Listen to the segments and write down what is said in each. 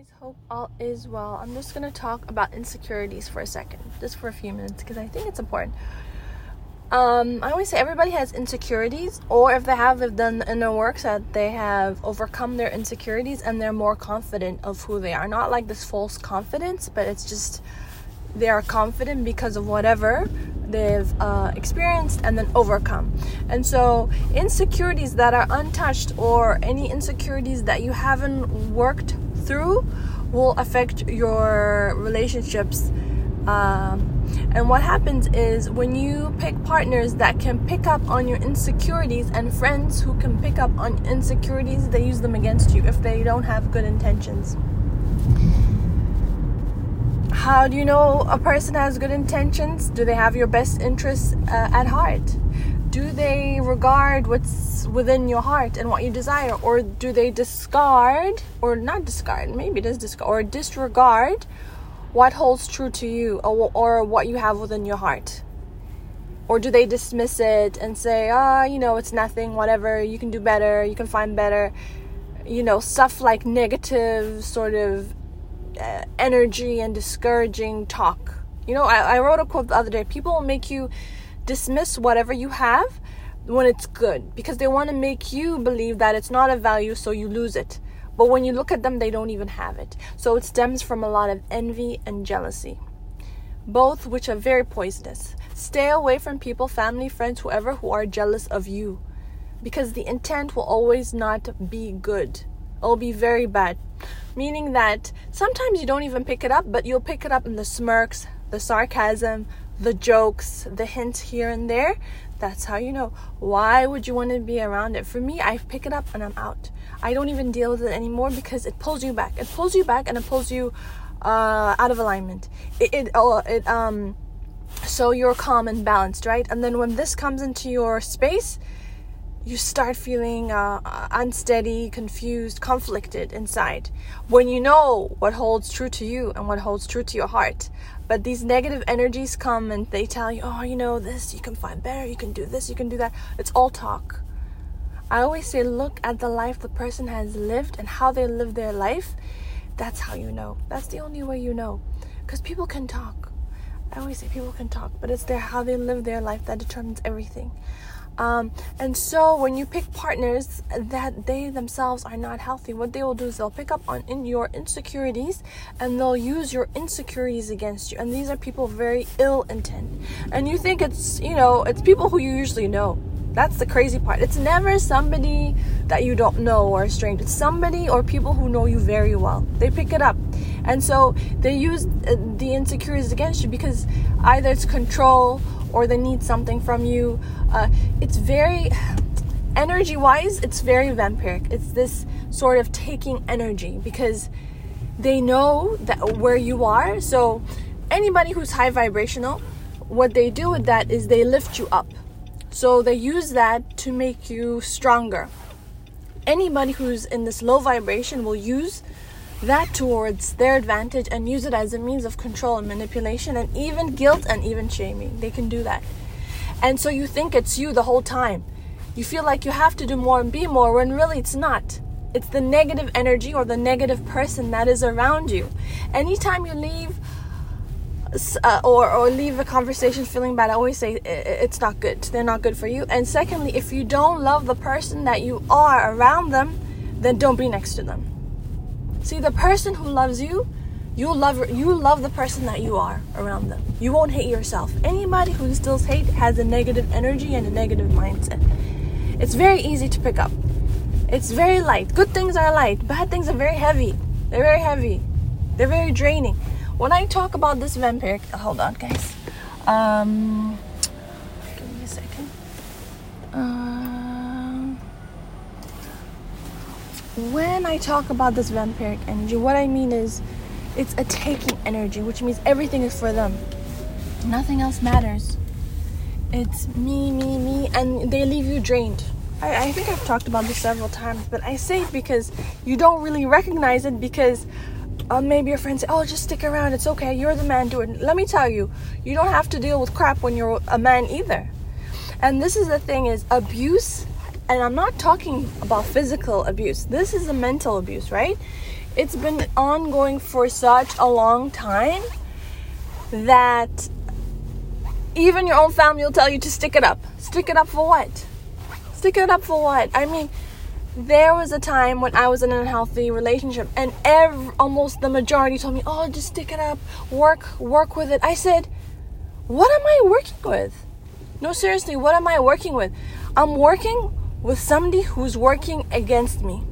guys hope all is well. I'm just to talk about insecurities for a second just for a few minutes because i think it's important. Um, i always say everybody has insecurities or if they have they've done inner works that they have overcome their insecurities and they're more confident of who they are. Not like this false confidence but it's just they are confident because of whatever they've uh, experienced and then overcome. And so, insecurities that are untouched or any insecurities that you haven't worked through will affect your relationships. Um, and what happens is when you pick partners that can pick up on your insecurities and friends who can pick up on insecurities, they use them against you if they don't have good intentions. How do you know a person has good intentions? Do they have your best interests uh, at heart? Do they regard what's within your heart and what you desire? Or do they discard, or not discard, maybe it is discard, or disregard what holds true to you or, or what you have within your heart? Or do they dismiss it and say, ah, oh, you know, it's nothing, whatever, you can do better, you can find better? You know, stuff like negative sort of uh, energy and discouraging talk. You know, I, I wrote a quote the other day people make you dismiss whatever you have when it's good because they want to make you believe that it's not a value, so you lose it. But when you look at them, they don't even have it. So it stems from a lot of envy and jealousy, both which are very poisonous. Stay away from people, family, friends, whoever who are jealous of you because the intent will always not be good. It'll be very bad. Meaning that sometimes you don't even pick it up, but you'll pick it up in the smirks, the sarcasm, the jokes, the hints here and there. That's how you know. Why would you want to be around it? For me, I pick it up and I'm out. I don't even deal with it anymore because it pulls you back. It pulls you back and it pulls you uh, out of alignment. It, it, oh, it um, so you're calm and balanced, right? And then when this comes into your space, you start feeling uh, unsteady, confused, conflicted inside when you know what holds true to you and what holds true to your heart. But these negative energies come and they tell you, oh, you know, this, you can find better, you can do this, you can do that. It's all talk. I always say, look at the life the person has lived and how they live their life. That's how you know. That's the only way you know. Because people can talk. I always say people can talk, but it's their how they live their life that determines everything. Um, and so when you pick partners that they themselves are not healthy, what they will do is they'll pick up on in your insecurities and they'll use your insecurities against you. And these are people very ill intent. And you think it's, you know, it's people who you usually know. That's the crazy part. It's never somebody that you don't know or a stranger. It's somebody or people who know you very well. They pick it up. And so they use uh, the insecurities against you because either it's control or they need something from you. Uh, it's very energy wise, it's very vampiric. It's this sort of taking energy because they know that where you are. So anybody who's high vibrational, what they do with that is they lift you up. So they use that to make you stronger. Anybody who's in this low vibration will use that towards their advantage and use it as a means of control and manipulation and even guilt and even shaming. They can do that. And so you think it's you the whole time. You feel like you have to do more and be more when really it's not. It's the negative energy or the negative person that is around you. Anytime you leave uh, or, or leave a conversation feeling bad, I always say it's not good. They're not good for you. And secondly, if you don't love the person that you are around them, then don't be next to them. See, the person who loves you, you love you love the person that you are around them. You won't hate yourself. Anybody who instills hate has a negative energy and a negative mindset. It's very easy to pick up. It's very light. Good things are light. Bad things are very heavy. They're very heavy. They're very draining. When I talk about this vampiric, hold on, guys. Um, give me a second. Uh, when I talk about this vampiric energy, what I mean is it's a taking energy, which means everything is for them. Nothing else matters. It's me, me, me, and they leave you drained. I, I think I've talked about this several times, but I say it because you don't really recognize it because uh, maybe your friends say, oh, just stick around, it's okay, you're the man, do it. Let me tell you, you don't have to deal with crap when you're a man either. And this is the thing is abuse and I'm not talking about physical abuse. This is a mental abuse, right? it's been ongoing for such a long time that even your own family will tell you to stick it up. Stick it up for what? Stick it up for what? I mean, there was a time when I was in an unhealthy relationship, and every, almost the majority told me, "Oh, just stick it up, work, work with it." I said, "What am I working with?" No, seriously, what am I working with? I'm working with somebody who's working against me.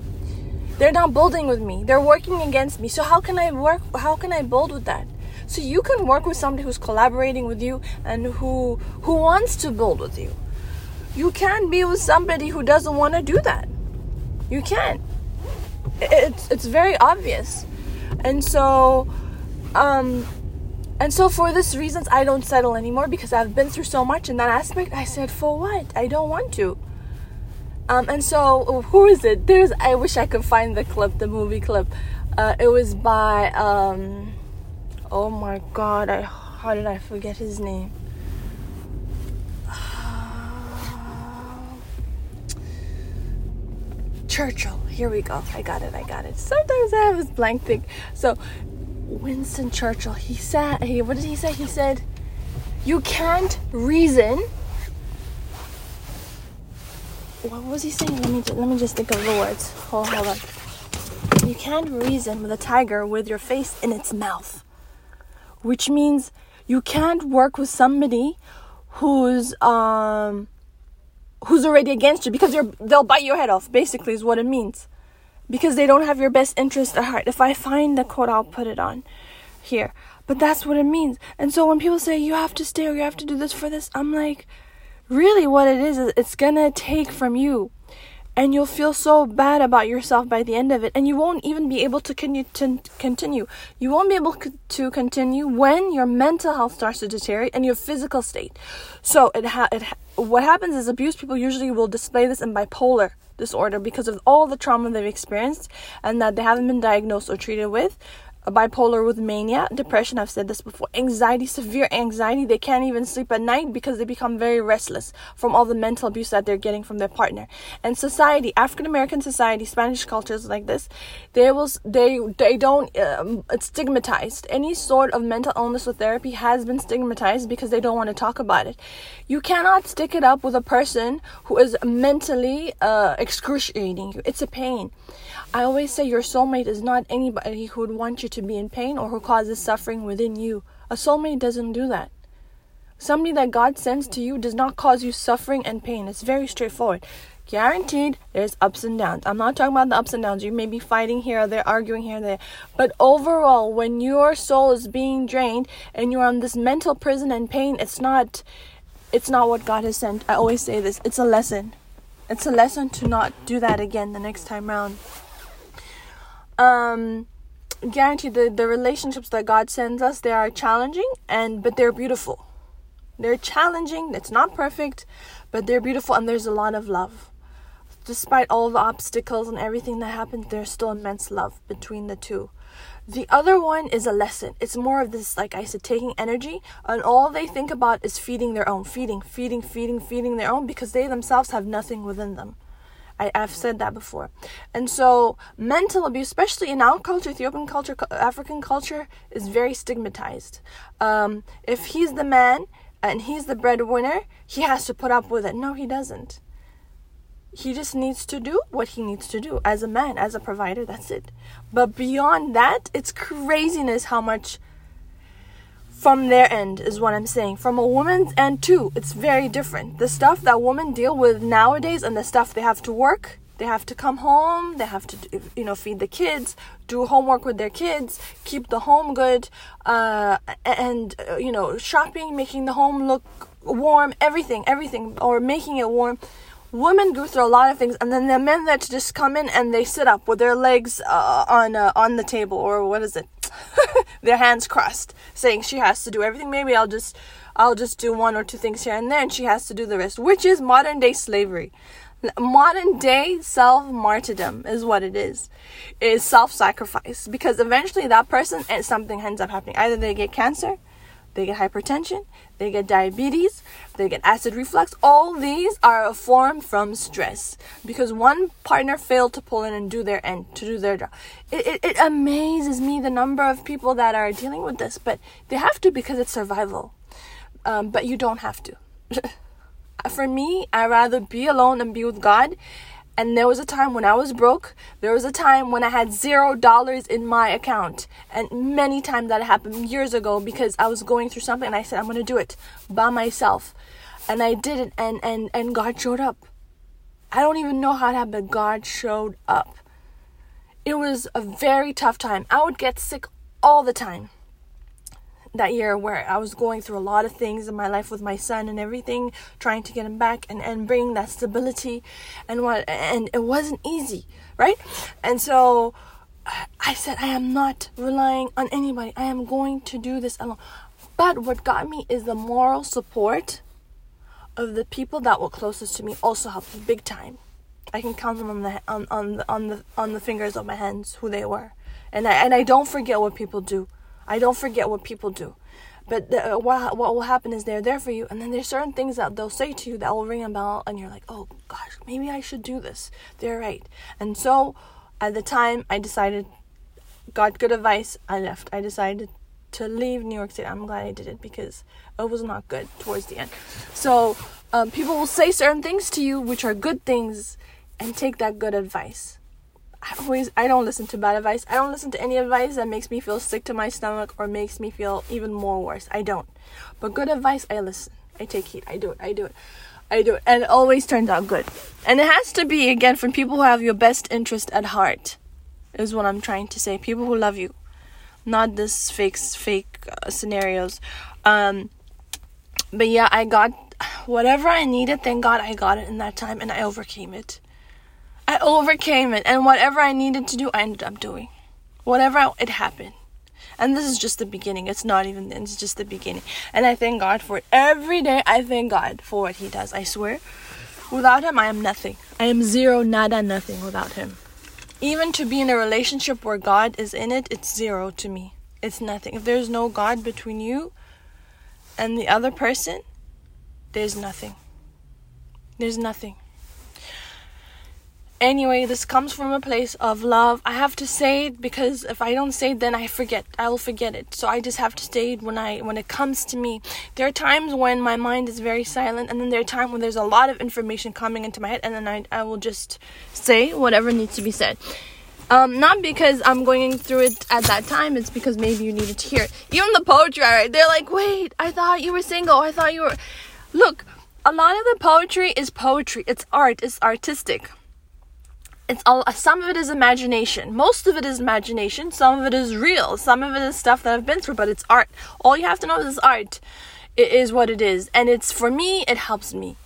They're not building with me. They're working against me. So how can I work? How can I build with that? So you can work with somebody who's collaborating with you and who who wants to build with you. You can't be with somebody who doesn't want to do that. You can't. It's it's very obvious. And so um and so for this reasons I don't settle anymore because I've been through so much in that aspect. I said, "For what? I don't want to." Um, and so, who is it? There's. I wish I could find the clip, the movie clip. Uh, it was by. Um, oh my God! I how did I forget his name? Churchill. Here we go. I got it. I got it. Sometimes I have this blank thing. So, Winston Churchill. He said. He. What did he say? He said, "You can't reason." What was he saying? Let me just, let me just think of the words. Hold, hold on. You can't reason with a tiger with your face in its mouth, which means you can't work with somebody who's um who's already against you because you're they'll bite your head off. Basically, is what it means because they don't have your best interest at heart. If I find the quote, I'll put it on here. But that's what it means. And so when people say you have to stay or you have to do this for this, I'm like really what it is is it's gonna take from you. And you'll feel so bad about yourself by the end of it. And you won't even be able to continue. You won't be able to continue when your mental health starts to deteriorate and your physical state. So it, ha- it ha- what happens is abuse people usually will display this in bipolar disorder because of all the trauma they've experienced and that they haven't been diagnosed or treated with bipolar with mania, depression, I've said this before, anxiety, severe anxiety. They can't even sleep at night because they become very restless from all the mental abuse that they're getting from their partner. And society, African American society, Spanish cultures like this, they will they they don't um, it's stigmatized. Any sort of mental illness with therapy has been stigmatized because they don't want to talk about it. You cannot stick it up with a person who is mentally uh, excruciating you. It's a pain. I always say your soulmate is not anybody who would want you to be in pain or who causes suffering within you. A soulmate doesn't do that. Somebody that God sends to you does not cause you suffering and pain. It's very straightforward. Guaranteed, there's ups and downs. I'm not talking about the ups and downs. You may be fighting here or there, arguing here or there. But overall, when your soul is being drained and you're on this mental prison and pain, it's not it's not what God has sent. I always say this. It's a lesson. It's a lesson to not do that again the next time round um guarantee the, the relationships that God sends us, they are challenging and but they're beautiful. They're challenging, it's not perfect, but they're beautiful and there's a lot of love. Despite all the obstacles and everything that happens, there's still immense love between the two. The other one is a lesson. It's more of this, like I said, taking energy, and all they think about is feeding their own, feeding, feeding, feeding, feeding their own because they themselves have nothing within them. I, have said that before. And so, mental abuse, especially in our culture, Ethiopian culture, African culture, is very stigmatized. Um, if he's the man and he's the breadwinner, he has to put up with it. No, he doesn't. He just needs to do what he needs to do as a man, as a provider. That's it. But beyond that, it's craziness how much from their end is what I'm saying. From a woman's end too, it's very different. The stuff that women deal with nowadays and the stuff they have to work, they have to come home, they have to you know feed the kids, do homework with their kids, keep the home good, uh, and uh, you know shopping, making the home look warm, everything, everything, or making it warm women go through a lot of things and then the men that just come in and they sit up with their legs uh, on uh, on the table or what is it their hands crossed saying she has to do everything. Maybe i'll just i'll just do one or two things here and there and she has to do the rest which is modern day slavery. Modern day self martyrdom is what it is is self sacrifice because eventually that person and something ends up happening. Either they get cancer they get hypertension, they get diabetes, they get acid reflux. All these are a form from stress because one partner failed to pull in and do their end, to do their job. It, it, it amazes me the number of people that are dealing with this, but they have to because it's survival. Um, but you don't have to. For me, i rather be alone and be with God and there was a time when I was broke. There was a time when I had zero dollars in my account. And many times that happened years ago because I was going through something and I said, I'm going to do it by myself. And I did it and, and, and God showed up. I don't even know how it happened, but God showed up. It was a very tough time. I would get sick all the time that year where I was going through a lot of things in my life with my son and everything, trying to get him back and, and bring that stability and what and it wasn't easy, right? And so I said, I am not relying on anybody. I am going to do this alone. But what got me is the moral support of the people that were closest to me also helped me big time. I can count them on the on, on the on the on the fingers of my hands who they were. And I and I don't forget what people do I don't forget what people do. But the, uh, what, what will happen is they're there for you, and then there's certain things that they'll say to you that will ring a bell, and you're like, oh gosh, maybe I should do this. They're right. And so at the time, I decided, got good advice, I left. I decided to leave New York City. I'm glad I did it because it was not good towards the end. So um, people will say certain things to you, which are good things, and take that good advice. I always I don't listen to bad advice. I don't listen to any advice that makes me feel sick to my stomach or makes me feel even more worse. I don't. But good advice I listen. I take heed. I do it. I do it. I do it. And it always turns out good. And it has to be again from people who have your best interest at heart. Is what I'm trying to say. People who love you. Not this fake fake uh, scenarios. Um but yeah, I got whatever I needed. Thank God I got it in that time and I overcame it. I overcame it, and whatever I needed to do, I ended up doing. Whatever I, it happened. And this is just the beginning. It's not even it's just the beginning. And I thank God for it. Every day I thank God for what He does. I swear. Without Him, I am nothing. I am zero, nada, nothing without Him. Even to be in a relationship where God is in it, it's zero to me. It's nothing. If there's no God between you and the other person, there's nothing. There's nothing. Anyway, this comes from a place of love. I have to say it because if I don't say it, then I forget. I will forget it. So I just have to say it when I when it comes to me. There are times when my mind is very silent, and then there are times when there's a lot of information coming into my head, and then I I will just say whatever needs to be said. Um, not because I'm going through it at that time. It's because maybe you needed to hear it. Even the poetry, right? They're like, wait, I thought you were single. I thought you were. Look, a lot of the poetry is poetry. It's art. It's artistic it's all some of it is imagination. Most of it is imagination some of it is real some of it is stuff that i've been through but it's art. All you have to know is art. It is what it is. And it's for me it helps me.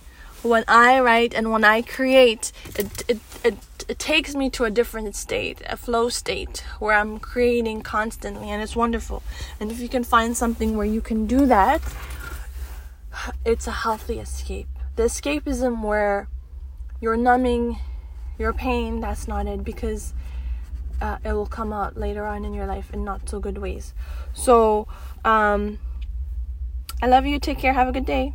When i write and when i create it, it, it, it takes me to a different state a flow state where i'm creating constantly and it's wonderful. And if you can find something where you can do that it's a healthy escape. The escapism where you're numbing your pain, that's not it because uh, it will come out later on in your life in not so good ways. So, um, I love you. Take care. Have a good day.